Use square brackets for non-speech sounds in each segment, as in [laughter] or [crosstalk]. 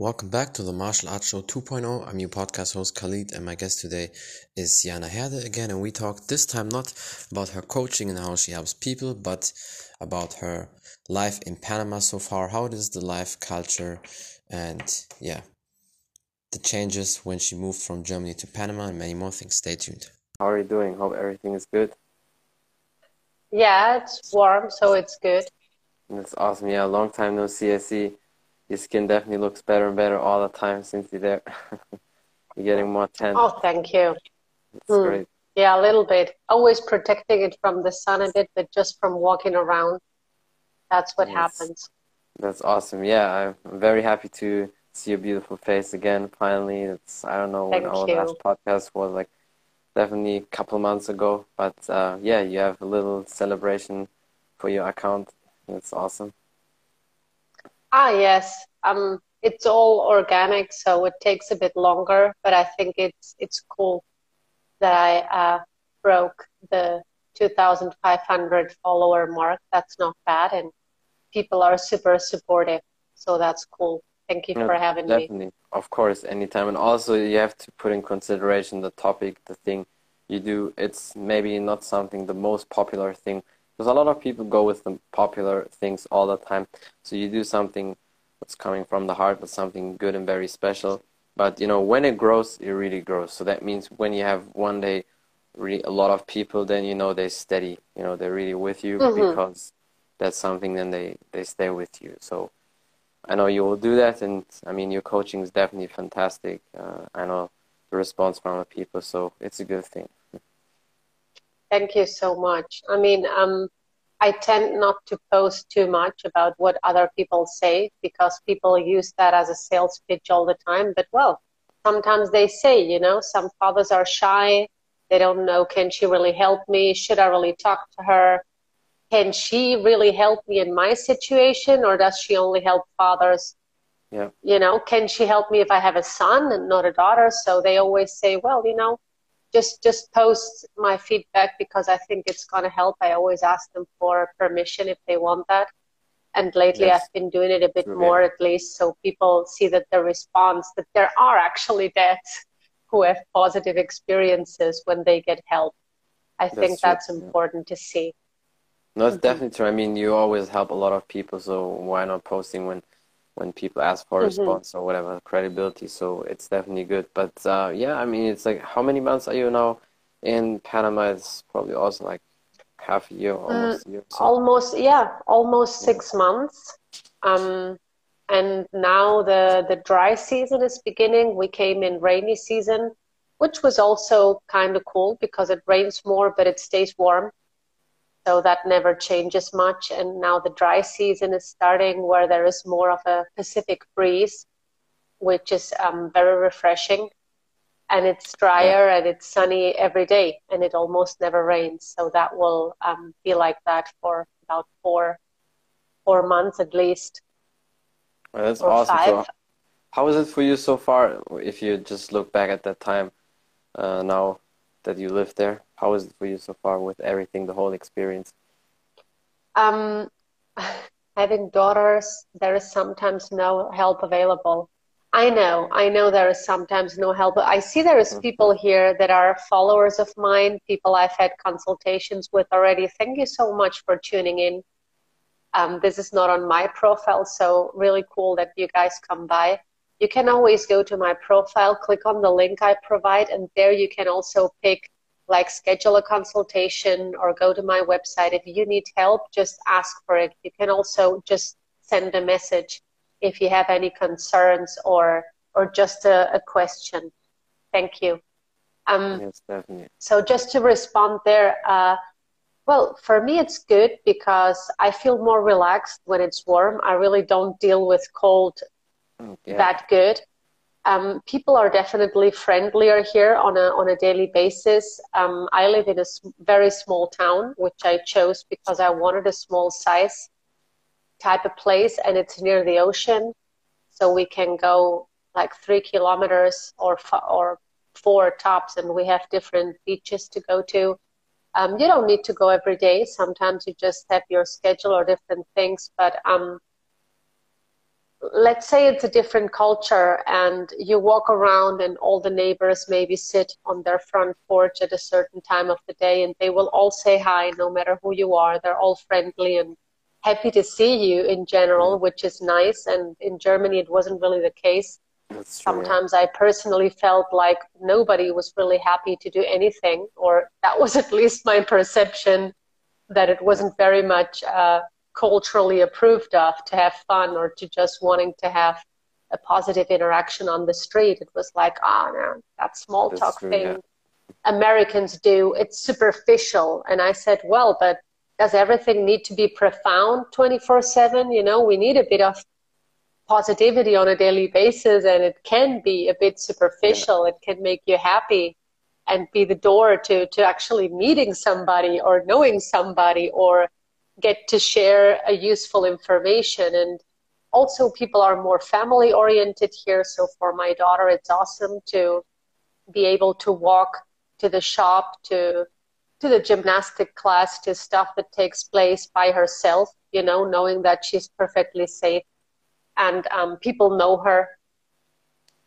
Welcome back to the Martial Arts Show 2.0. I'm your podcast host Khalid, and my guest today is Jana Herde again. And we talk this time not about her coaching and how she helps people, but about her life in Panama so far, how it is the life culture, and yeah, the changes when she moved from Germany to Panama, and many more things. Stay tuned. How are you doing? Hope everything is good. Yeah, it's warm, so it's good. That's awesome. Yeah, long time no see. I see your skin definitely looks better and better all the time since you're there. [laughs] you're getting more tan. Oh, thank you. Mm. great. Yeah, a little bit. Always protecting it from the sun a bit, but just from walking around, that's what yes. happens. That's awesome. Yeah, I'm very happy to see your beautiful face again. Finally, it's I don't know when Thank our you. last podcast was like definitely a couple months ago, but uh, yeah, you have a little celebration for your account. It's awesome. Ah, yes. Um, it's all organic, so it takes a bit longer, but I think it's it's cool that I uh, broke the 2,500 follower mark. That's not bad, and people are super supportive, so that's cool. Thank you for having definitely. me. Definitely, of course, anytime. And also, you have to put in consideration the topic, the thing you do. It's maybe not something the most popular thing because a lot of people go with the popular things all the time. So you do something that's coming from the heart, but something good and very special. But you know, when it grows, it really grows. So that means when you have one day really a lot of people, then you know they're steady. You know, they're really with you mm-hmm. because that's something. Then they they stay with you. So I know you will do that, and I mean your coaching is definitely fantastic. Uh, I know the response from the people, so it's a good thing. Thank you so much. I mean, um, I tend not to post too much about what other people say because people use that as a sales pitch all the time. But well, sometimes they say, you know, some fathers are shy. They don't know, can she really help me? Should I really talk to her? Can she really help me in my situation or does she only help fathers? Yeah. You know, can she help me if I have a son and not a daughter? So they always say, well, you know, just just post my feedback because I think it's gonna help. I always ask them for permission if they want that. And lately yes. I've been doing it a bit more at least so people see that the response that there are actually dads who have positive experiences when they get help. I that's think true. that's important yeah. to see. No, it's mm-hmm. definitely true. I mean, you always help a lot of people, so why not posting when when people ask for a mm-hmm. response or whatever credibility. So it's definitely good. But uh, yeah, I mean, it's like how many months are you now in Panama? It's probably also like half a year, mm, almost mm, a year. So. Almost, yeah, almost six months. Um, and now the the dry season is beginning. We came in rainy season, which was also kind of cool because it rains more, but it stays warm so that never changes much. And now the dry season is starting where there is more of a Pacific breeze, which is um, very refreshing. And it's drier yeah. and it's sunny every day, and it almost never rains. So that will um, be like that for about four four months at least. Well, that's awesome. So how is it for you so far? If you just look back at that time, uh, now that you live there? How is it for you so far with everything, the whole experience? Um, [laughs] having daughters, there is sometimes no help available. I know, I know there is sometimes no help. I see there is people mm-hmm. here that are followers of mine, people I've had consultations with already. Thank you so much for tuning in. Um, this is not on my profile, so really cool that you guys come by you can always go to my profile, click on the link I provide, and there you can also pick like schedule a consultation or go to my website. If you need help, just ask for it. You can also just send a message if you have any concerns or or just a, a question. Thank you. Um, yes, definitely. So just to respond there, uh, well, for me it's good because I feel more relaxed when it's warm. I really don't deal with cold yeah. that good. Um, people are definitely friendlier here on a on a daily basis. Um, I live in a very small town, which I chose because I wanted a small size type of place, and it's near the ocean, so we can go like three kilometers or or four tops, and we have different beaches to go to. Um, you don't need to go every day. Sometimes you just have your schedule or different things, but um, let's say it's a different culture and you walk around and all the neighbors maybe sit on their front porch at a certain time of the day and they will all say hi no matter who you are. They're all friendly and happy to see you in general which is nice. And in germany it wasn't really the case. That's true, yeah. sometimes i personally felt like nobody was really happy to do anything or that was [laughs] at least my perception that it wasn't very much uh, culturally approved of to have fun or to just wanting to have a positive interaction on the street. It was like, oh no, that small That's talk true, thing yeah. Americans do, it's superficial. And I said, well, but does everything need to be profound 24 7? You know, we need a bit of positivity on a daily basis and it can be a bit superficial. It can make you happy and be the door to, to actually meeting somebody or knowing somebody or get to share a useful information. And also people are more family oriented here. So for my daughter it's awesome to be able to walk to the shop to to the gymnastic class to stuff that takes place by herself you know knowing that she's perfectly safe and um, people know her.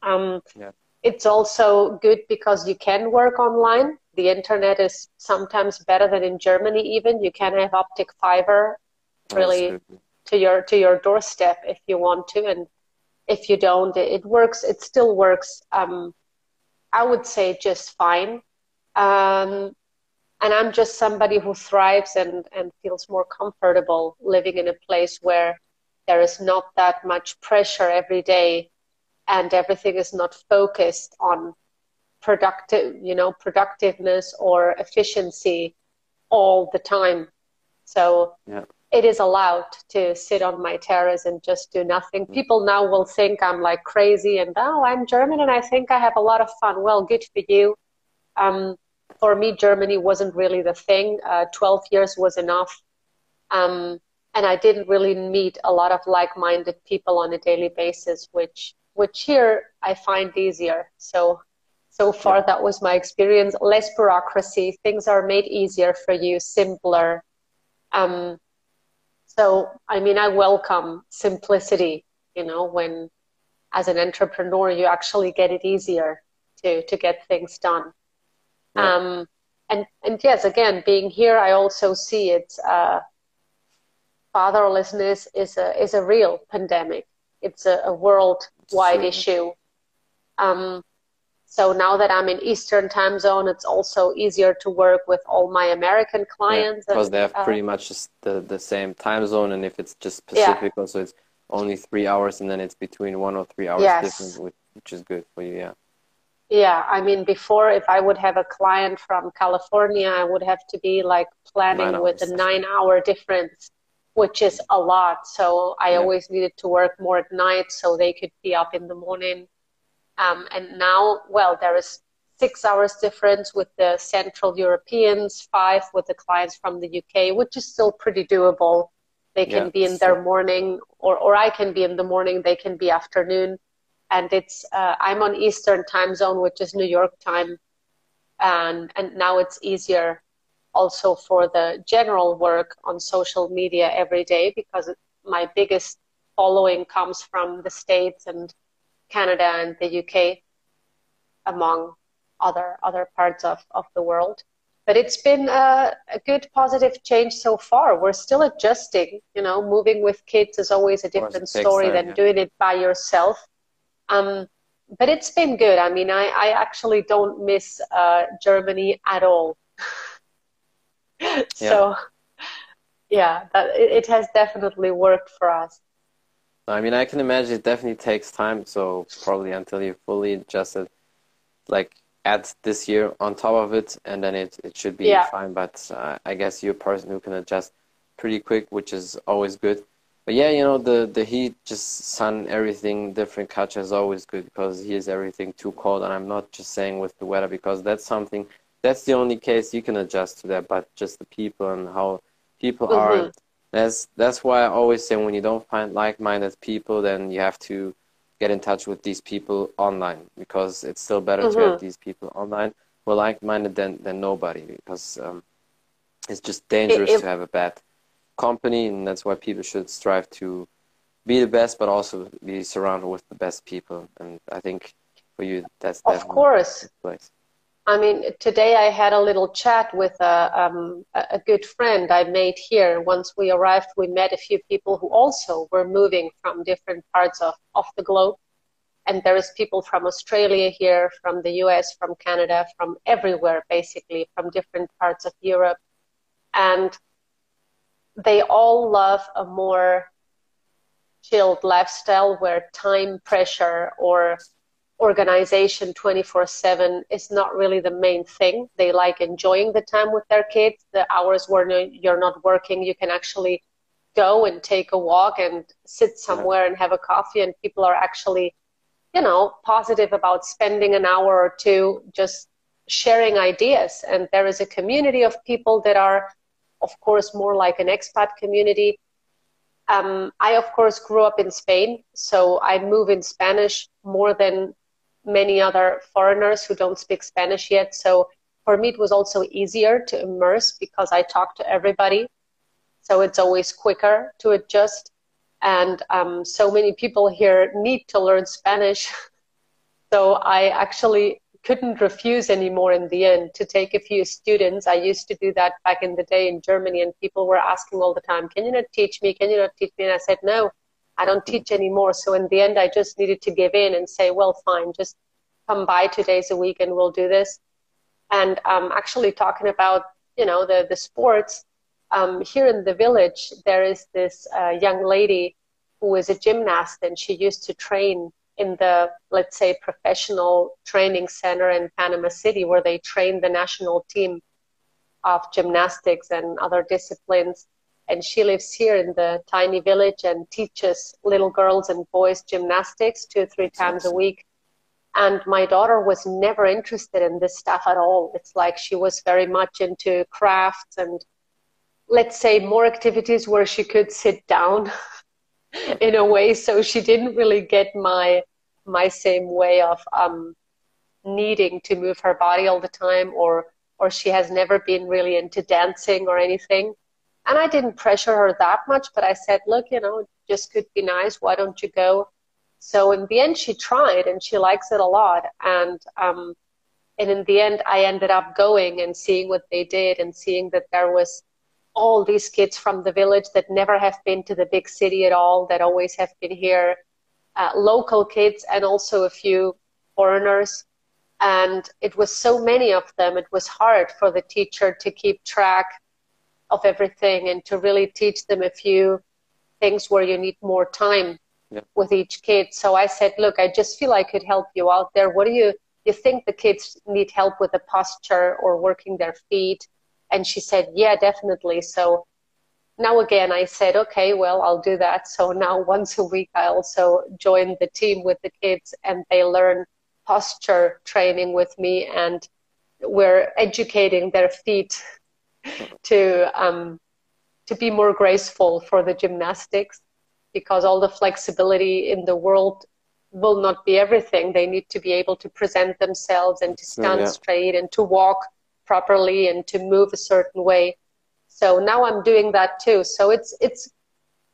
Um, Yeah. it's also good because you can work online the internet is sometimes better than in Germany even. You can have optic fiber really to your to your doorstep if you want to and if you don't it, it works it still works um, I would say just fine. Um, and I'm just somebody who thrives and, and feels more comfortable living in a place where there is not that much pressure every day and everything is not focused on productive, you know, productiveness or efficiency all the time. So Yeah. it is allowed to sit on my terrace and just do nothing. People now will think I'm like crazy and oh, I'm German and I think I have a lot of fun. Well, good for you. Um, for me, Germany wasn't really the thing. Uh, 12 years was enough. Um, and I didn't really meet a lot of like-minded people on a daily basis, which which here I find easier. So so far that was my experience. Less bureaucracy, things are made easier for you, simpler. Um, so I mean, I welcome simplicity. You know, when as an entrepreneur you actually get it easier to to get things done. Yeah. Um, and and yes, again, being here, I also see it's. Uh, fatherlessness is a is a real pandemic. It's a, a worldwide issue. Um, so now that I'm in Eastern time zone, it's also easier to work with all my American clients. because and, they have uh, pretty much the, the same time zone and if it's just Yeah. Pacific also it's only three hours and then it's between one or three hours Yes. difference which, which is good for you yeah Yeah, I mean, before if I would have a client from California, I would have to be like planning Nine with a nine-hour difference, which is a lot. So I Yeah. always needed to work more at night so they could be up in the morning. Um, and now, well, there is six hours difference with the Central Europeans, five with the clients from the UK, which is still pretty doable. They can Yeah, be in so- their morning, or, or I can be in the morning, they can be afternoon. And it's uh, I'm on Eastern time zone, which is New York time, and and now it's easier also for the general work on social media every day because my biggest following comes from the states and Canada and the UK, among other other parts of of the world. But it's been a, a good positive change so far. We're still adjusting. You know, moving with kids is always a different story time, than yeah. doing it by yourself. Um, but it's been good. I mean, I, I actually don't miss uh, Germany at all. [laughs] so, yeah, that, it, it has definitely worked for us. I mean, I can imagine it definitely takes time. So probably until you fully adjusted, like add this year on top of it, and then it, it should be Yeah. fine. But uh, I guess you're a person who can adjust pretty quick, which is always good. But yeah, you know, the, the heat, just sun, everything, different culture is always good because here's everything too cold. And I'm not just saying with the weather because that's something, that's the only case you can adjust to that, but just the people and how people are. That's that's why I always say when you don't find like-minded people, then you have to get in touch with these people online because it's still better to have Mhm. these people online who are like-minded than than nobody because um, it's just dangerous it- to have a bad company, and that's why people should strive to be the best, but also be surrounded with the best people. And I think for you, that's of course. Place. I mean, today I had a little chat with a, um, a good friend I made here. Once we arrived, we met a few people who also were moving from different parts of, of the globe. And there is people from Australia here, from the US, from Canada, from everywhere, basically, from different parts of Europe. And they all love a more chilled lifestyle where time pressure or organization 24 7 is not really the main thing. They like enjoying the time with their kids. The hours where you're not working, you can actually go and take a walk and sit somewhere and have a coffee, and people are actually, you know, positive about spending an hour or two just sharing ideas. And there is a community of people that are, of course, more like an expat community. Um, I, of course, grew up in Spain, so I move in Spanish more than many other foreigners who don't speak Spanish yet. So for me, it was also easier to immerse because I talk to everybody. So it's always quicker to adjust. And um, so many people here need to learn Spanish. [laughs] so I actually couldn't refuse anymore in the end to take a few students. I used to do that back in the day in Germany, and people were asking all the time, Can you not teach me? Can you not teach me? And I said, No, I don't teach anymore. So in the end, I just needed to give in and say, well, fine, just come by two days a week and we'll do this. And um, actually talking about, you know, the, the sports, um, here in the village, there is this uh, young lady who is a gymnast and she used to train in the, let's say, professional training center in Panama City where they train the national team of gymnastics and other disciplines and she lives here in the tiny village and teaches little girls and boys gymnastics two or three times a week. And my daughter was never interested in this stuff at all. It's like she was very much into crafts and let's say more activities where she could sit down [laughs] in a way. So she didn't really get my my same way of um, needing to move her body all the time or or she has never been really into dancing or anything and I didn't pressure her that much, but I said, look, you know, just could be nice. Why don't you go? So in the end, she tried and she likes it a lot. And, um, and in the end, I ended up going and seeing what they did and seeing that there was all these kids from the village that never have been to the big city at all, that always have been here, uh, local kids and also a few foreigners. And it was so many of them, it was hard for the teacher to keep track of everything and to really teach them a few things where you need more time yeah. with each kid. So I said, look, I just feel I could help you out there. What do you you think the kids need help with the posture or working their feet? And she said, yeah, definitely. So now again, I said, okay, well, I'll do that. So now [laughs] once a week, I also join the team with the kids and they learn posture training with me and we're educating their feet [laughs] to um, to be more graceful for the gymnastics because all the flexibility in the world will not be everything. They need to be able to present themselves and to stand yeah. straight and to walk properly and to move a certain way. So now I'm doing that too. So it's it's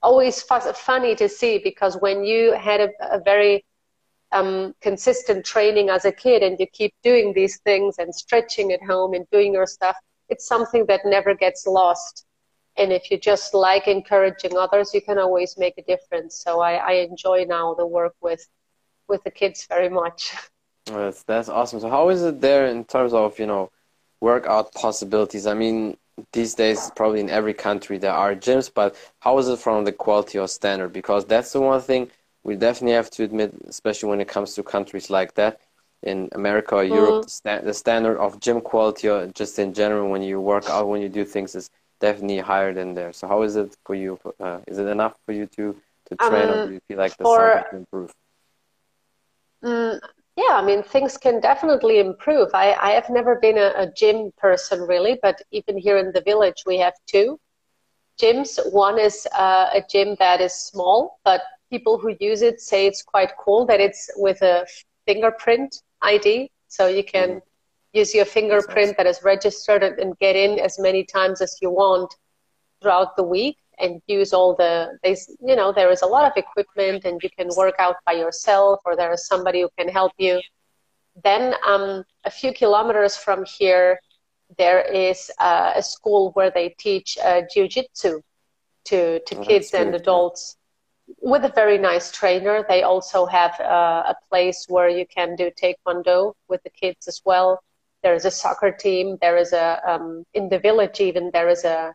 always funny to see because when you had a, a very um, consistent training as a kid and you keep doing these things and stretching at home and doing your stuff, it's something that never gets lost. And if you just like encouraging others, you can always make a difference. So I, I enjoy now the work with with the kids very much. [laughs] Oh, that's that's awesome. So how is it there in terms of you know workout possibilities? I mean, these days probably in every country there are gyms, but how is it from the quality or standard? Because that's the one thing we definitely have to admit, especially when it comes to countries like that in America or Europe, mm. the, the, standard of gym quality or just in general when you work out, when you do things is definitely higher than there. So how is it for you? Uh, is it enough for you to, to train um, or do you feel like the for, to improve? Mm, yeah, I mean, things can definitely improve. I, I have never been a, a gym person really, but even here in the village, we have two gyms. One is uh, a gym that is small, but people who use it say it's quite cool that it's with a fingerprint ID, so you can mm. use your fingerprint that is registered and get in as many times as you want. throughout the week and use all the they you know there is a lot of equipment and you can work out by yourself or there is somebody who can help you. Then um, a few kilometers from here there is uh, a school where they teach uh, jiu-jitsu to, to oh, kids and adults with a very nice trainer. They also have uh, a place where you can do taekwondo with the kids as well. There is a soccer team. There is a um, in the village even there is a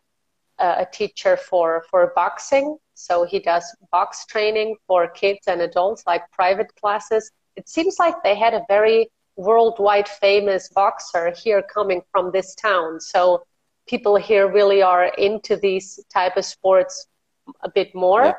a teacher for for boxing. So he does box training for kids and adults, like private classes. It seems like they had a very worldwide famous boxer here coming from this town. So people here really are into these type of sports a bit more. Yeah.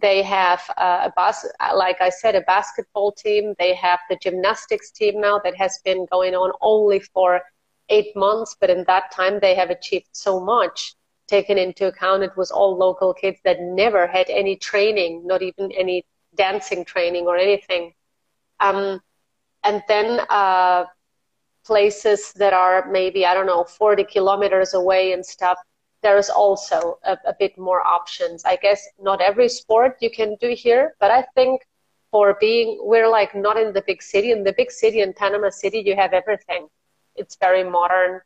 They have uh, a bas- like I said, a basketball team. They have the gymnastics team now that has been going on only for eight months, but in that time they have achieved so much. Taken into account, it was all local kids that never had any training, not even any dancing training or anything. Um, and then uh, places that are maybe I don't know 40 kilometers away and stuff. There is also a, a bit more options. I guess not every sport you can do here, but I think for being we're like not in the big city. In the big city in Panama City, you have everything. It's very modern,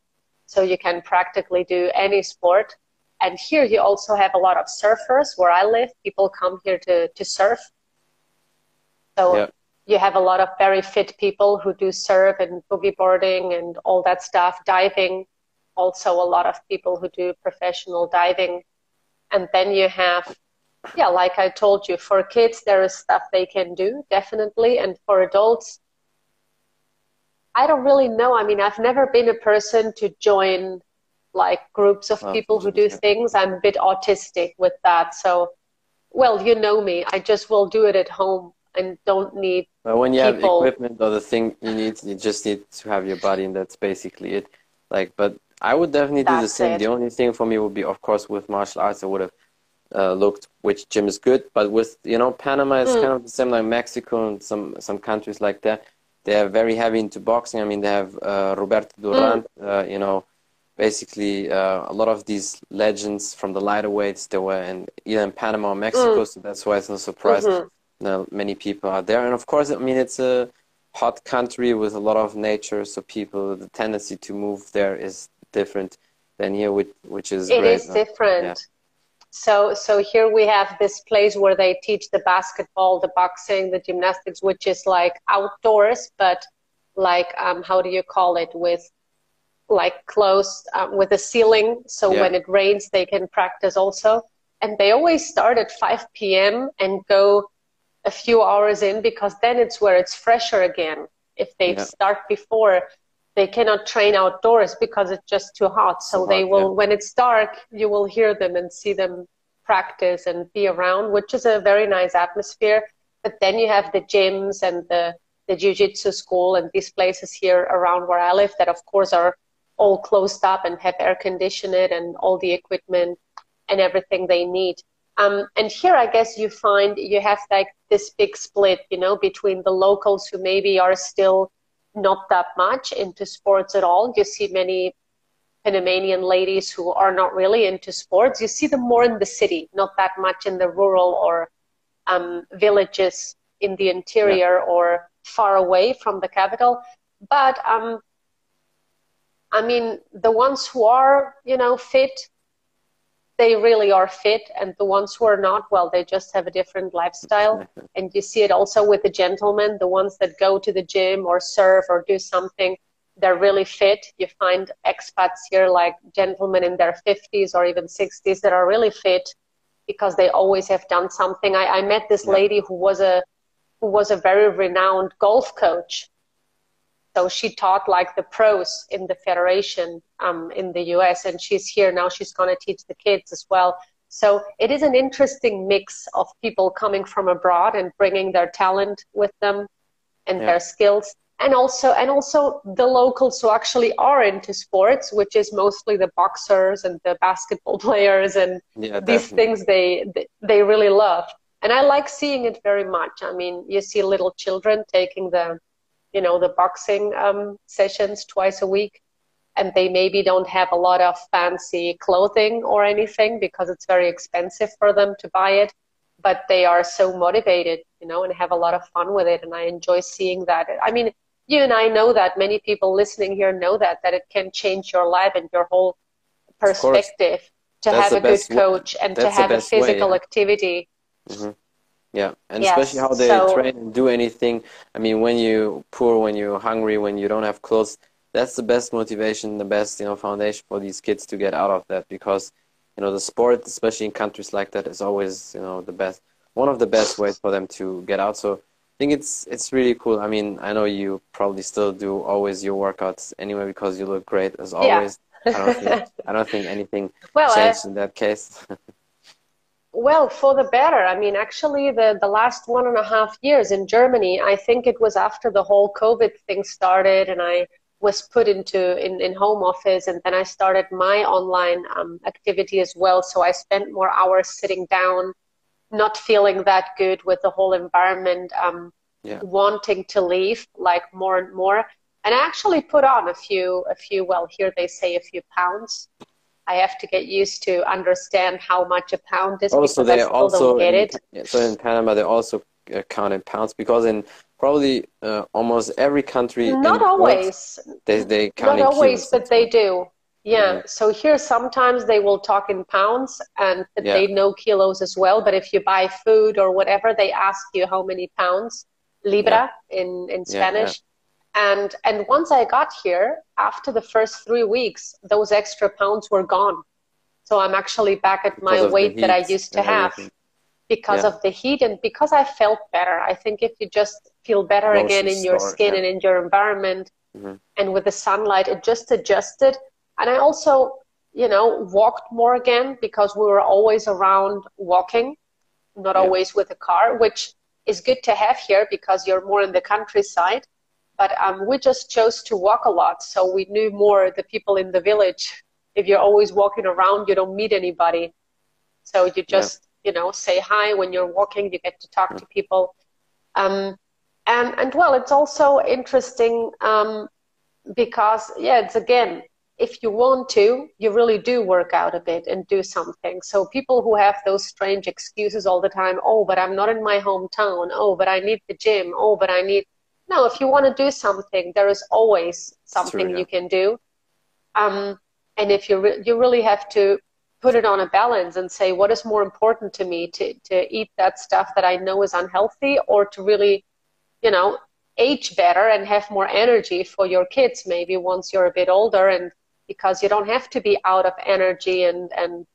so you can practically do any sport. And here you also have a lot of surfers. Where I live, people come here to to surf. So yeah you have a lot of very fit people who do surf and boogie boarding and all that stuff, diving. Also, a lot of people who do professional diving. And then you have, yeah, like I told you, for kids, there is stuff they can do, definitely. And for adults, I don't really know. I mean, I've never been a person to join like groups of people who do things. I'm a bit autistic with that. So, well, you know me. I just will do it at home and don't need. But when you people. have equipment or the thing you need, you just need to have your body, and that's basically it. Like, but I would definitely do the same. It. The only thing for me would be, of course, with martial arts, I would have uh, looked which gym is good. But with you know, Panama is mm. kind of the same, like Mexico and some some countries like that. They are very heavy into boxing. I mean, they have uh, Roberto Duran, mm. uh, you know, basically uh, a lot of these legends from the lighter weights they were in either in Panama or Mexico, mm. so that's why it's no surprise mm-hmm know, many people are there. And of course, I mean, it's a hot country with a lot of nature, so people, the tendency to move there is different than here, which, which is It great. is different. Yeah. So, so here we have this place where they teach the basketball, the boxing, the gymnastics, which is like outdoors, but like, um, how do you call it? With like closed, um, with a ceiling. So yeah. when it rains, they can practice also. And they always start at 5 p.m. and go a few hours in because then it's where it's fresher again. If they yeah. start before, they cannot train outdoors because it's just too hot. So, so they will, yeah. when it's dark, you will hear them and see them practice and be around, which is a very nice atmosphere. But then you have the gyms and the, the jiu-jitsu school and these places here around where I live that of course are all closed up and have air conditioned and all the equipment and everything they need. Um, and here, I guess you find you have like this big split, you know, between the locals who maybe are still not that much into sports at all. You see many Panamanian ladies who are not really into sports. You see them more in the city, not that much in the rural or um, villages in the interior yeah. or far away from the capital. But um, I mean, the ones who are, you know, fit they really are fit and the ones who are not well they just have a different lifestyle. And you see it also with the gentlemen the ones that go to the gym or surf or do something they're really fit. You find expats here like gentlemen in their 50s or even 60s that are really fit because they always have done something. I, I met this lady who was a who was a very renowned golf coach so she taught like the pros in the federation um, in the US, and she's here now. She's going to teach the kids as well. So it is an interesting mix of people coming from abroad and bringing their talent with them and yeah. their skills, and also and also the locals who actually are into sports, which is mostly the boxers and the basketball [laughs] players and yeah, these things they they really love. And I like seeing it very much. I mean, you see little children taking the you know, the boxing um, sessions twice a week. and they maybe don't have a lot of fancy clothing or anything because it's very expensive for them to buy it. But they are so motivated you know and have a lot of fun with it. And i enjoy seeing that. I mean you and i know that. Many people listening here know that that it can change your life and your whole perspective to That's have a good best way. coach and to That's have a best way, physical yeah. activity. Hmm Yeah, and Yes, especially how they so- train and do anything. I mean, when you poor, when you're hungry, when you don't have clothes, that's the best motivation, the best, you know, foundation for these kids to get out of that because, you know, the sport, especially in countries like that, is always, you know, the best, one of the best ways for them to get out. So I think it's it's really cool. I mean, I know you probably still do always your workouts anyway because you look great as always. I don't think I don't think anything [laughs] well I, changed uh, in that case. [laughs] Well, for the better. I mean, actually, the, the last one and a half years in Germany, I think it was after the whole COVID thing started, and I was put into in, in home office, and then I started my online um, activity as well. So I spent more hours sitting down, not feeling that good with the whole environment, um, Yeah. wanting to leave like more and more. And I actually put on a few, a few. Well, here they say a few pounds. I have to get used to understand how much a pound is Also, they also in, it. yeah, so in Panama they also uh, count in pounds because in probably uh, almost every country Not the world, always, they they count not in always, kilos. but they do. Yeah. Yeah. So here sometimes they will talk in pounds and Yeah. they know kilos as well. But if you buy food or whatever, they ask you how many pounds, libra in, in Yeah, Spanish. And and once I got here, after the first three weeks, those extra pounds were gone. So I'm actually back at my Because weight that I used to have everything. because Yeah. of the heat and because I felt better. I think if you just feel better again in your skin yeah. and in your environment Mhm. and with the sunlight, it just adjusted. And I also, you know, walked more again because we were always around walking, not Yeah. always with a car, which is good to have here because you're more in the countryside. But um, we just chose to walk a lot, so we knew more the people in the village. If you're always walking around, you don't meet anybody. So you just, you know, say hi when you're walking. You get to talk to people. Um, and and well, it's also interesting um, because yeah, it's again, if you want to, you really do work out a bit and do something. So people who have those strange excuses all the time, oh, but I'm not in my hometown. Oh, but I need the gym. Oh, but I need no. If you want to do something, there is always something yeah. you can do. Um, and if you re- you really have to put it on a balance and say what is more important to me to to eat that stuff that I know is unhealthy or to really you know age better and have more energy for your kids maybe once you're a bit older and because you don't have to be out of energy and and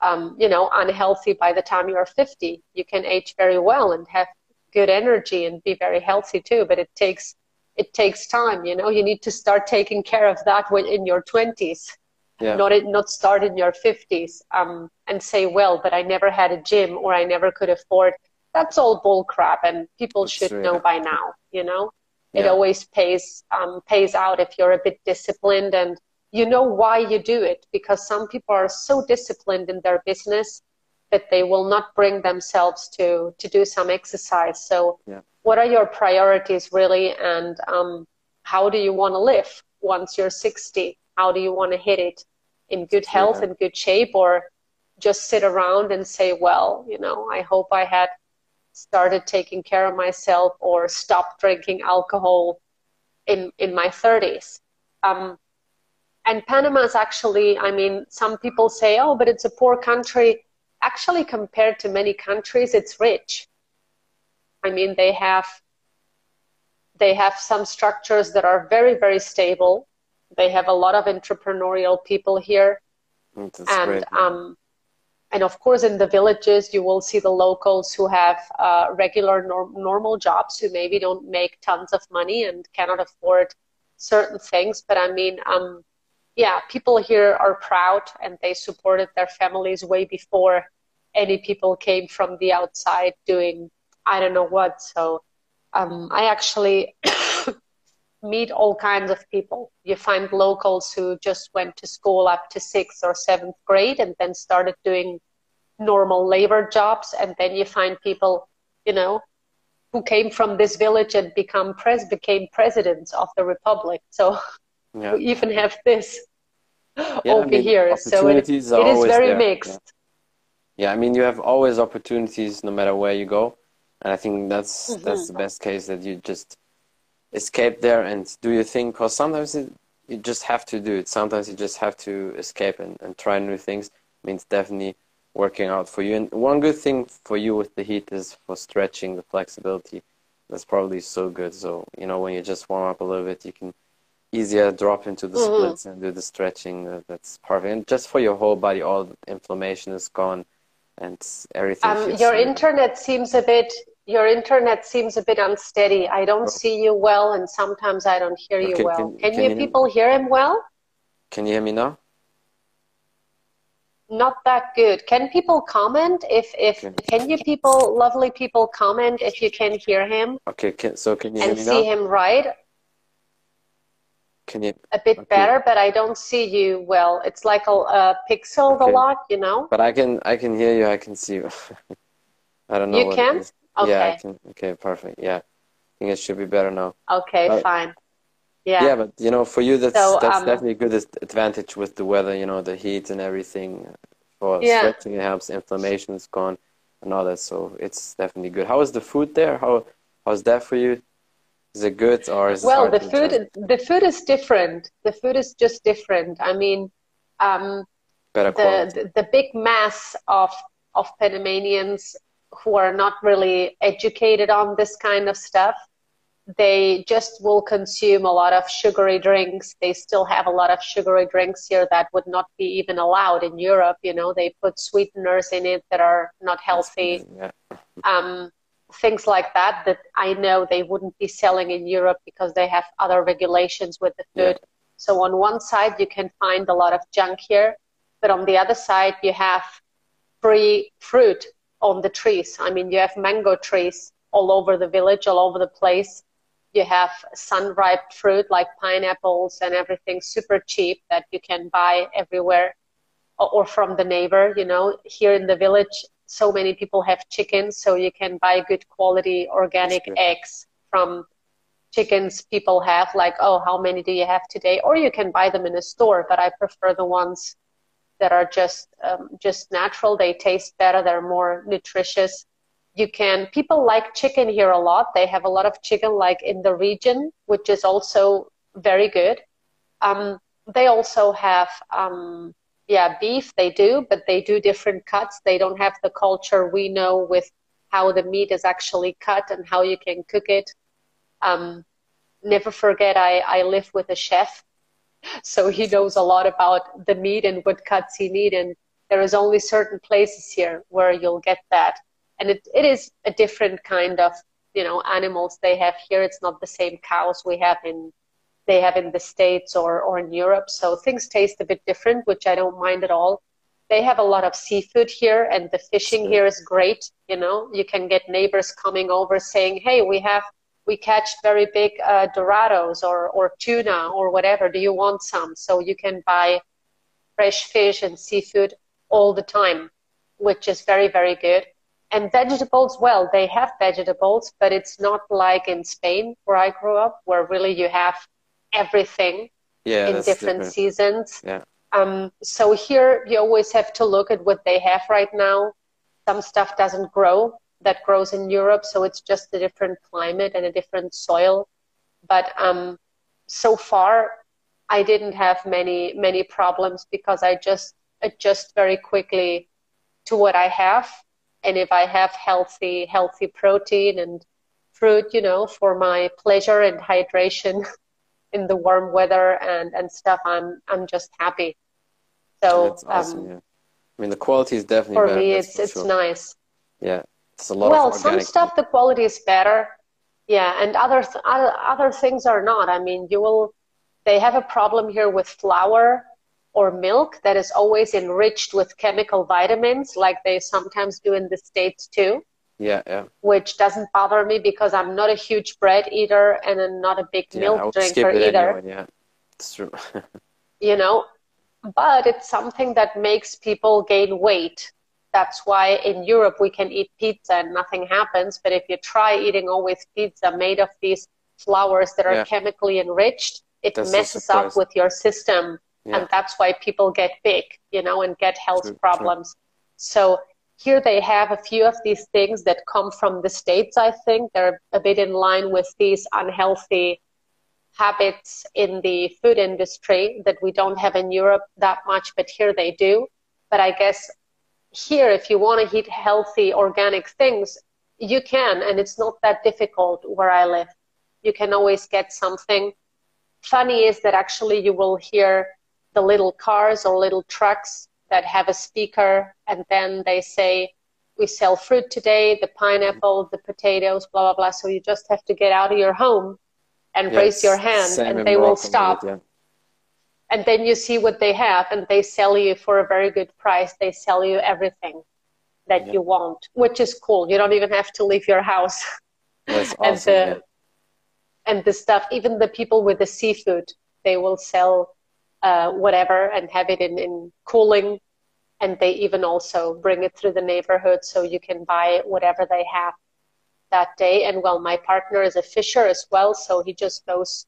um, you know unhealthy by the time you're 50 you can age very well and have good energy and be very healthy too but it takes it takes time you know? You need to start taking care of that when in your 20s Yeah. not not start in your 50s um, and say well but i never had a gym or i never could afford that's all bull crap and people That's should true, know by now you know? It always pays um, pays out if you're a bit disciplined and you know why you do it because some people are so disciplined in their business that they will not bring themselves to to do some exercise. So Yeah. what are your priorities really? And um, how do you want to live once you're 60 how do you want to hit it? In good health Yeah. and good shape or just sit around and say well you know i hope i had started taking care of myself or stopped drinking alcohol in in my 30s um, and panama is actually i mean some people say oh but it's a poor country actually compared to many countries it's rich. I mean they have they have some structures that are very very stable. They have a lot of entrepreneurial people here. That's and great. um, and of course in the villages you will see the locals who have uh, regular nor- normal jobs who maybe don't make tons of money and cannot afford certain things. But i mean um, yeah people here are proud and they supported their families way before any people came from the outside doing i don't know what so um, i actually [coughs] meet all kinds of people. You find locals who just went to school up to sixth or seventh grade and then started doing normal labor jobs. And then you find people, you know, who came from this village and become pres- became presidents of the republic. So [laughs] Yeah. We even have this [gasps] Yeah, I over mean, here. So it, it is very there. mixed. Yeah, I mean, you have always opportunities no matter where you go, and I think that's Mm-hmm. that's the best case that you just escape there and do your thing. Because sometimes it, you just have to do it. Sometimes you just have to escape and, and try new things. I mean, it's definitely working out for you. And one good thing for you with the heat is for stretching the flexibility. That's probably so good. So you know, when you just warm up a little bit, you can easier drop into the Mhm. splits and do the stretching. That's perfect. And just for your whole body, all the inflammation is gone and everything. Um, your internet seems a bit. Your internet seems a bit unsteady. I don't Oh. see you well, and sometimes I don't hear you Okay, well. can- Can, can you people hear him well? Can you hear me now? Not that good. Can people comment if if Okay. can you people lovely people comment if you can hear him Okay, can, so can you hear and see now? him right Can you? a bit Okay. better, but I don't see you well. It's like a, a pixel a Okay. lot, you know. But I can, I can hear you. I can see you. [laughs] I don't know You can? is. Yeah, I Okay. can. Okay, perfect. Yeah, I think it should be better now. Okay, But- fine. Yeah, Yeah. but you know, for you, that's So, that's um, definitely a good advantage with the weather. You know, the heat and everything. For Yeah. stretching, it helps. Inflammation is gone, and all that. So it's definitely good. How is the food there? How how's that for you? Is it good or is it Well, the food the food is different. The food is just different. I mean, um, the, the the big mass of of Panamanians who are not really educated on this kind of stuff, they just will consume a lot of sugary drinks. They still have a lot of sugary drinks here that would not be even allowed in Europe. You know, they put sweeteners in it that are not healthy. Yeah. Um, things like that that I know they wouldn't be selling in Europe because they have other regulations with the Yeah. food. So on one side you can find a lot of junk here, but on the other side you have free fruit on the trees. I mean, you have mango trees all over the village, all over the place. You have sun-ripe fruit like pineapples and everything super cheap that you can buy everywhere or from the neighbor. You know, here in the village, so many people have chickens, so you can buy good quality organic good. eggs from chickens people have. Like, oh, how many do you have today? Or you can buy them in a store, but I prefer the ones that are just um, just natural. They taste better. They're more nutritious. You can. People like chicken here a lot. They have a lot of chicken, like in the region, which is also very good. Um, they also have, um, yeah, beef. They do, but they do different cuts. They don't have the culture we know with how the meat is actually cut and how you can cook it. Um, never forget, I, I live with a chef [laughs] so he knows a lot about the meat and what cuts he need and there is only certain places here where you'll get that and it, it is a different kind of you know animals they have here it's not the same cows we have in they have in the states or, or in europe so things taste a bit different which i don't mind at all they have a lot of seafood here and the fishing here is great you know you can get neighbors coming over saying hey we have we catch very big uh, dorados or, or tuna or whatever. Do you want some? So you can buy fresh fish and seafood all the time, which is very, very good. And vegetables, well, they have vegetables, but it's not like in Spain where I grew up, where really you have everything Yeah, in different, different. seasons. Yeah. Um, so here you always have to look at what they have right now. Some stuff doesn't grow that grows in Europe, so it's just a different climate and a different soil. But um, so far, I didn't have many many problems because I just adjust very quickly to what I have, and if I have healthy healthy protein and fruit, you know, for my pleasure and hydration [laughs] in the warm weather and and stuff, I'm I'm just happy. So That's awesome. um, yeah. I mean, the quality is definitely for better. me, it's for it's sure. nice. Yeah, it's a lot Well, some stuff the quality is better, yeah, and other th- other other things are not. I mean, you will. They have a problem here with flour or milk that is always enriched with chemical vitamins, like they sometimes do in the states too. Yeah, yeah. Which doesn't bother me because I'm not a huge bread eater and I'm not a big Yeah, milk drinker either. anyway. Yeah, it's true. [laughs] you know but it's something that makes people gain weight that's why in europe we can eat pizza and nothing happens but if you try eating always pizza made of these flours that are Yeah. chemically enriched it That's messes up with your system Yeah. and that's why people get big you know and get health True, true. problems so here they have a few of these things that come from the states i think. They're a bit in line with these unhealthy habits in the food industry that we don't have in europe that much but here they do. But i guess here if you want to eat healthy organic things you can and it's not that difficult where i live. You can always get something. Funny is that actually you will hear the little cars or little trucks that have a speaker and then they say we sell fruit today the pineapple the potatoes blah blah blah so you just have to get out of your home and Yeah, raise your hand and they will stop yeah. and then you see what they have and they sell you for a very good price they sell you everything that Yeah. you want which is cool you don't even have to leave your house That's [laughs] and uh, the yeah. and the stuff even the people with the seafood they will sell uh, whatever and have it in, in cooling and they even also bring it through the neighborhood so you can buy whatever they have that day and well my partner is a fisher as well so he just goes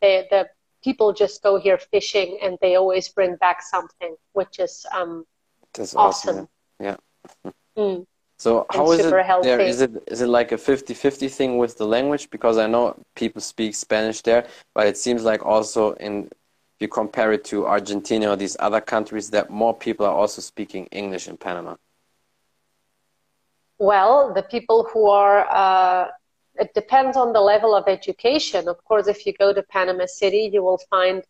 they, the people just go here fishing and they always bring back something which is um, That's awesome. awesome. Yeah. mm. So how is it there? Is it is it like a 50-50 thing with the language? Because I know people speak Spanish there, but it seems like also in you compare it to Argentina or these other countries that more people are also speaking English in Panama. Well, the people who are, uh, it depends on the level of education. Of course, if you go to Panama City, you will find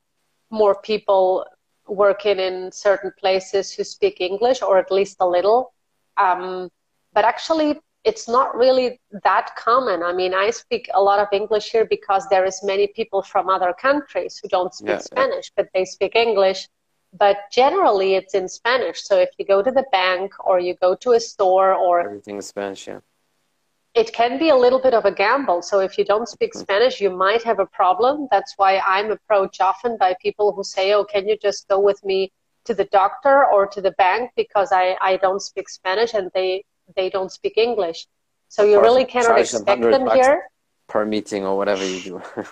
more people working in certain places who speak English, or at least a little. Um, but actually, it's not really that common. I mean, I speak a lot of English here because there is many people from other countries who don't speak Yeah, yeah. Spanish, but they speak English. But generally, it's in Spanish. So if you go to the bank or you go to a store or Everything is Spanish, yeah. it can be a little bit of a gamble. So if you don't speak mm-hmm. Spanish, you might have a problem. That's why I'm approached often by people who say, "Oh, can you just go with me to the doctor or to the bank because I, I don't speak Spanish and they they don't speak English." So you really cannot expect them here. Per meeting or whatever you do. [laughs]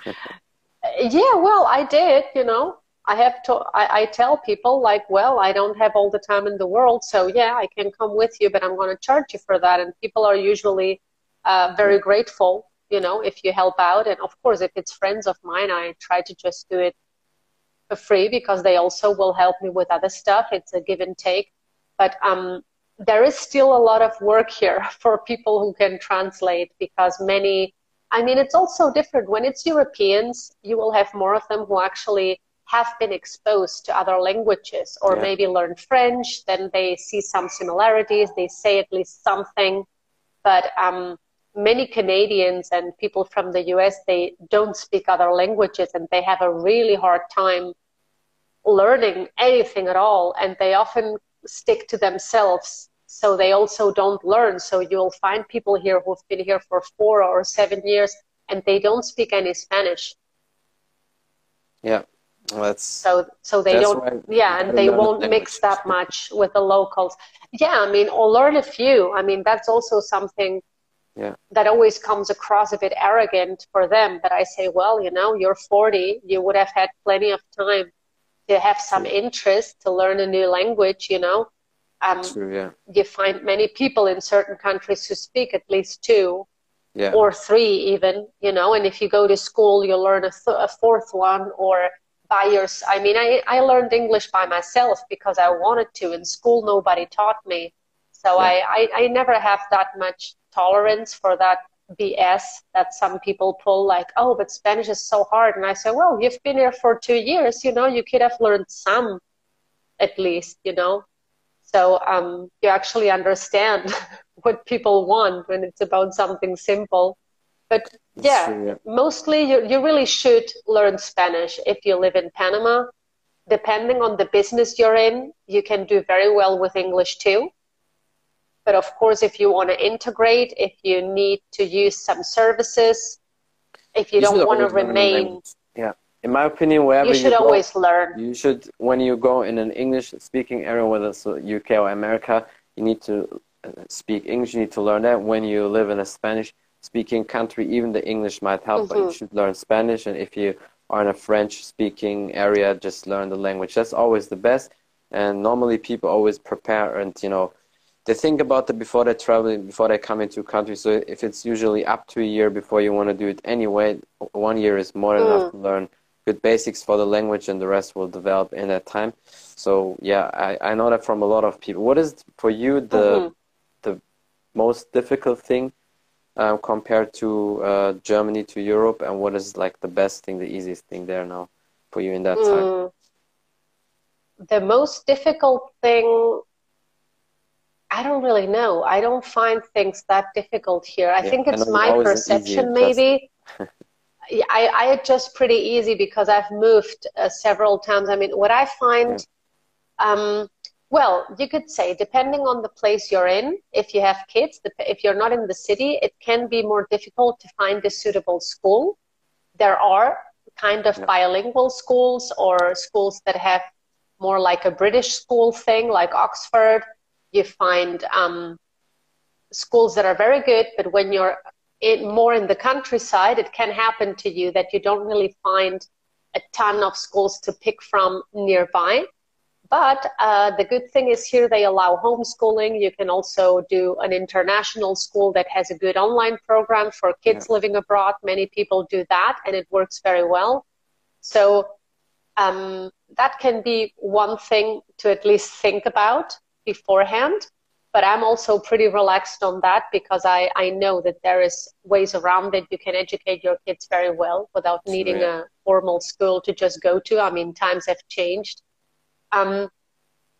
Yeah, well, I did, you know. I have to, I, I tell people, like, well, I don't have all the time in the world, so yeah, I can come with you, but I'm going to charge you for that. And people are usually uh, very grateful, you know, if you help out. And of course, if it's friends of mine, I try to just do it for free because they also will help me with other stuff. It's a give and take. But um, there is still a lot of work here [laughs] for people who can translate because many, I mean, it's also different. When it's Europeans, you will have more of them who actually have been exposed to other languages or Yeah. maybe learn French, then they see some similarities, they say at least something. But um, many Canadians and people from the US, they don't speak other languages and they have a really hard time learning anything at all. And they often stick to themselves. So they also don't learn. So you'll find people here who've been here for four or seven years and they don't speak any Spanish. yeah. Well, that's So so they don't yeah, and they won't mix that much with the locals. Yeah, I mean, or learn a few. I mean, that's also something Yeah. that always comes across a bit arrogant for them. But I say, well, you know, you're 40, you would have had plenty of time to have some interest to learn a new language, you know. Um, true, yeah. you find many people in certain countries who speak at least two Yeah. or three even you know and if you go to school you'll learn a, th- a fourth one or by yours i mean I, I learned english by myself because i wanted to in school nobody taught me so Yeah. I, I, I never have that much tolerance for that bs that some people pull like oh but spanish is so hard and i say well you've been here for two years you know you could have learned some at least you know so um, you actually understand [laughs] what people want when it's about something simple. But yeah, true, yeah. mostly you, you really should learn Spanish if you live in Panama. Depending on the business you're in, you can do very well with English too. But of course, if you want to integrate, if you need to use some services, if you, don't want to always learn a remain. Yeah. In my opinion, wherever you should go, always learn. You should, when you go in an English speaking area, whether it's UK or America, you need to uh, speak English, you need to learn that. When you live in a Spanish speaking country, even the English might help, but you Mhm. should learn Spanish. And if you are in a French speaking area, just learn the language. That's always the best. And normally people always prepare and, you know, they think about it before they travel, before they come into a country. So if it's usually up to a year before you want to do it anyway, one year is more than mm. enough to learn good basics for the language and the rest will develop in that time. So yeah, I, I know that from a lot of people. What is for you the mm-hmm. the most difficult thing uh, compared to uh, Germany to Europe, and what is like the best thing, the easiest thing there now for you in that mm. time? The most difficult thing, I don't really know. I don't find things that difficult here. I yeah, think it's my perception, maybe. [laughs] I, I adjust pretty easy because I've moved uh, several times. I mean, what I find, um, well, you could say, depending on the place you're in, if you have kids, if you're not in the city, it can be more difficult to find a suitable school. There are kind of bilingual schools or schools that have more like a British school thing, like Oxford. You find um, schools that are very good, but when you're in, more in the countryside, it can happen to you that you don't really find a ton of schools to pick from nearby. But uh, the good thing is here they allow homeschooling. You can also do an international school that has a good online program for kids yeah. living abroad. Many people do that, and it works very well. So um, that can be one thing to at least think about beforehand. But I'm also pretty relaxed on that because I, I know that there is ways around it. You can educate your kids very well without needing a formal school to just go to. I mean, times have changed um,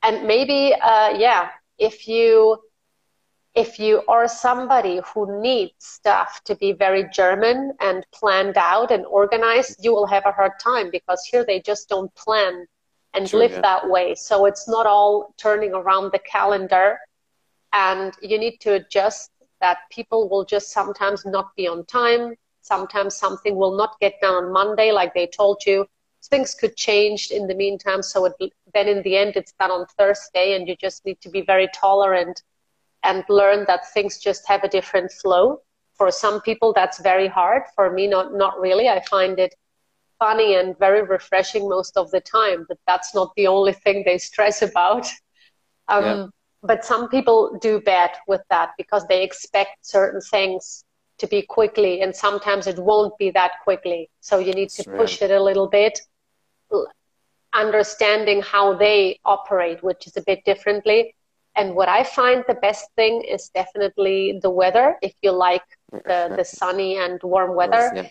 and maybe, uh, yeah, if you if you are somebody who needs stuff to be very German and planned out and organized, you will have a hard time because here they just don't plan and live yeah. that way. So it's not all turning around the calendar, and you need to adjust that people will just sometimes not be on time. Sometimes something will not get done on Monday, like they told you things could change in the meantime. So it, then in the end, it's done on Thursday, and you just need to be very tolerant and learn that things just have a different flow. For some people, that's very hard. For me, not not really. I find it funny and very refreshing most of the time. But that's not the only thing they stress about. Um, yeah. But some people do bad with that because they expect certain things to be quickly, and sometimes it won't be that quickly. So you need to push it a little bit understanding how they operate, which is a bit differently. And what I find the best thing is definitely the weather, if you like the, the sunny and warm weather. Yeah.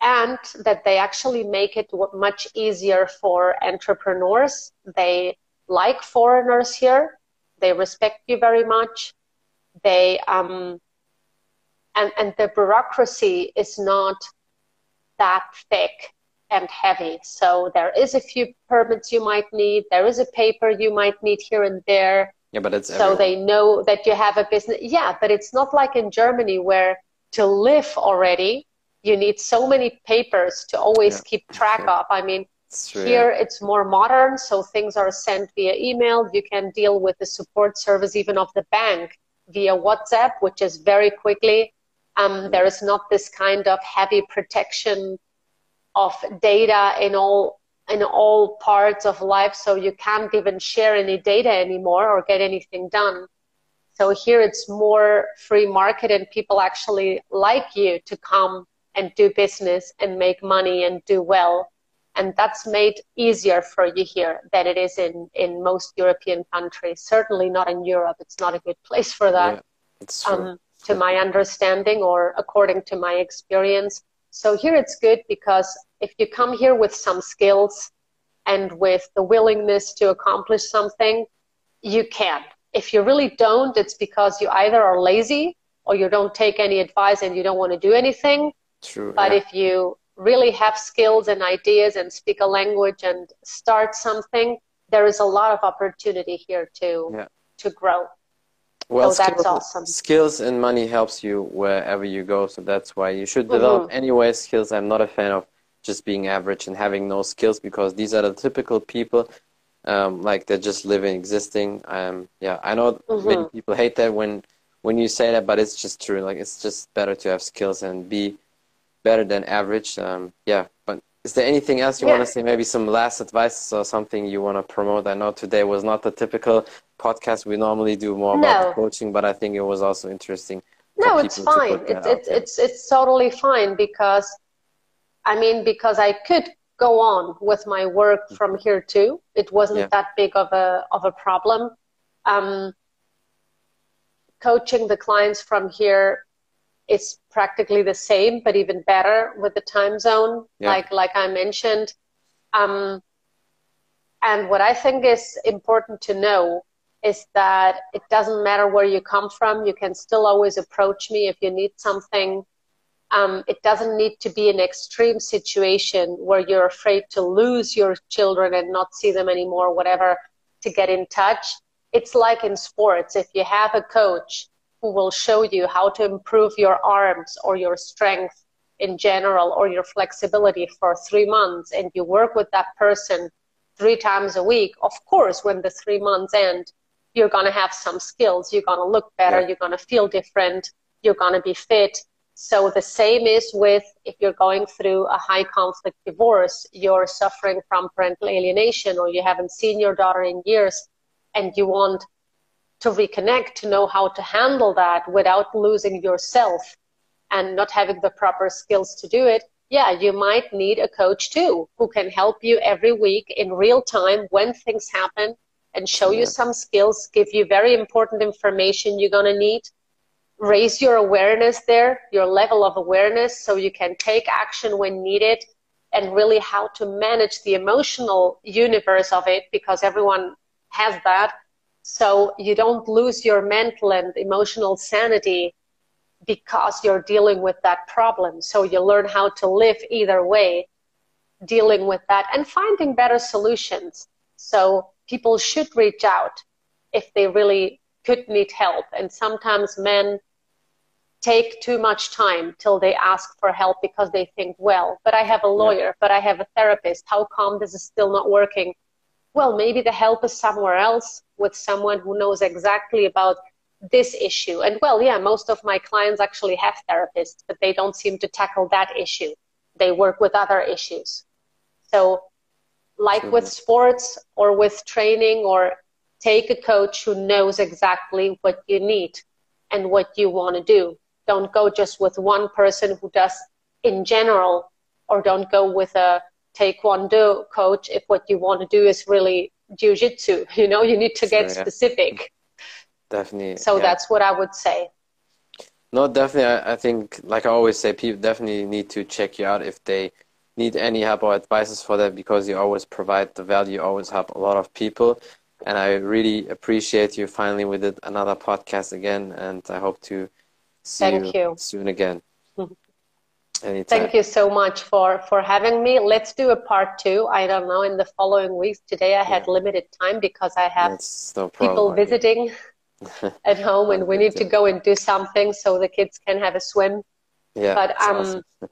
And that they actually make it much easier for entrepreneurs. They like foreigners here. They respect you very much. They, um, and, and the bureaucracy is not that thick and heavy. So there is a few permits you might need. There is a paper you might need here and there. Yeah, but it's so everywhere. they know that you have a business. Yeah, but it's not like in Germany where to live already you need so many papers to always yeah. keep track of. I mean, true, here it's more modern, so things are sent via email. You can deal with the support service even of the bank via WhatsApp, which is very quickly. Um, there is not this kind of heavy protection of data in all in all parts of life so you can't even share any data anymore or get anything done so here it's more free market and people actually like you to come and do business and make money and do well and that's made easier for you here than it is in, in most European countries. Certainly not in Europe. It's not a good place for that, yeah, um, to my understanding or according to my experience. So here it's good because if you come here with some skills and with the willingness to accomplish something, you can. If you really don't, it's because you either are lazy or you don't take any advice and you don't want to do anything. True. But yeah. if you really have skills and ideas and speak a language and start something, there is a lot of opportunity here to yeah. to grow. Well, so skills, awesome. skills and money helps you wherever you go. So that's why you should develop mm-hmm. anyway skills. I'm not a fan of just being average and having no skills because these are the typical people um, like they're just living existing um, yeah i know mm-hmm. many people hate that when when you say that but it's just true like it's just better to have skills and be better than average um, yeah but is there anything else you Yeah. want to say? Maybe some last advice or something you want to promote? I know today was not the typical podcast. We normally do more about No. the coaching, but I think it was also interesting. No, it's fine. It's it's it's it's totally fine because I mean because I could go on with my work from here too. It wasn't Yeah. that big of a of a problem. Um, coaching the clients from here is practically the same, but even better with the time zone, Yeah. like like I mentioned. Um, and what I think is important to know is that it doesn't matter where you come from. You can still always approach me if you need something. Um, it doesn't need to be an extreme situation where you're afraid to lose your children and not see them anymore, whatever, to get in touch. It's like in sports. If you have a coach who will show you how to improve your arms or your strength in general or your flexibility for three months and you work with that person three times a week, of course, when the three months end, you're going to have some skills. You're going to look better. Yeah. You're going to feel different. You're going to be fit. So the same is with if you're going through a high conflict divorce, you're suffering from parental alienation, or you haven't seen your daughter in years, and you want to reconnect, to know how to handle that without losing yourself and not having the proper skills to do it, yeah, you might need a coach too who can help you every week in real time when things happen and show you some skills, give you very important information you're going to need, raise your awareness there, your level of awareness, so you can take action when needed, and really how to manage the emotional universe of it because everyone has that. So you don't lose your mental and emotional sanity because you're dealing with that problem. So you learn how to live either way, dealing with that and finding better solutions. So people should reach out if they really could need help. And sometimes men take too much time till they ask for help because they think, well, but I have a lawyer, but I have a therapist. How come this is still not working? Well, maybe the help is somewhere else with someone who knows exactly about this issue. And well, yeah, most of my clients actually have therapists, but they don't seem to tackle that issue. They work with other issues. So, like Sure. with sports or with training, or take a coach who knows exactly what you need and what you want to do. Don't go just with one person who does in general, or don't go with a taekwondo coach if what you want to do is really jujitsu. [laughs] You know, you need to get Sure, yeah. specific. Definitely. So yeah. that's what I would say. No, definitely. I, I think, like I always say, people definitely need to check you out if they need any help or advices for that because you always provide the value, you always help a lot of people. And I really appreciate you. Finally, we did another podcast again, and I hope to see Thank you. soon again. [laughs] Anytime. Thank you so much for, for having me. Let's do a part two. I don't know, in the following weeks. Today I had Yeah. limited time because I have no people visiting [laughs] at home and we need to go and do something so the kids can have a swim. Yeah, but, um, awesome. [laughs]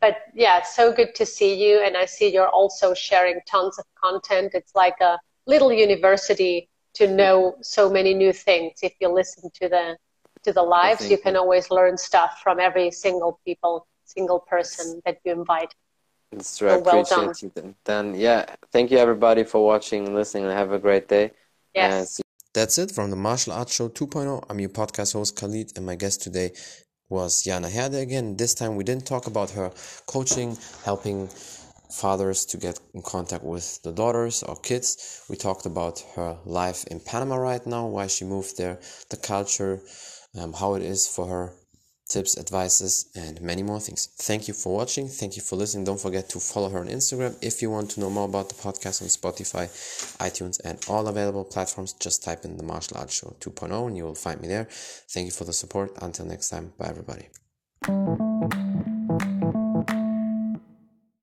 But yeah, so good to see you. And I see you're also sharing tons of content. It's like a little university to know so many new things. If you listen to the to the lives, you can always learn stuff from every single people, single person that you invite. That's true. I so well appreciate done. you. Then. then, yeah, thank you everybody for watching and listening, and have a great day. Yes. That's it from the Martial Arts Show 2.0. I'm your podcast host Khalid, and my guest today was Jana Herde again. This time we didn't talk about her coaching, helping fathers to get in contact with the daughters or kids. We talked about her life in Panama right now, why she moved there, the culture, um, how it is for her, tips, advices, and many more things. Thank you for watching. Thank you for listening. Don't forget to follow her on Instagram. If you want to know more about the podcast on Spotify, iTunes, and all available platforms, just type in the Martial Arts Show 2.0 and you will find me there. Thank you for the support. Until next time, bye everybody.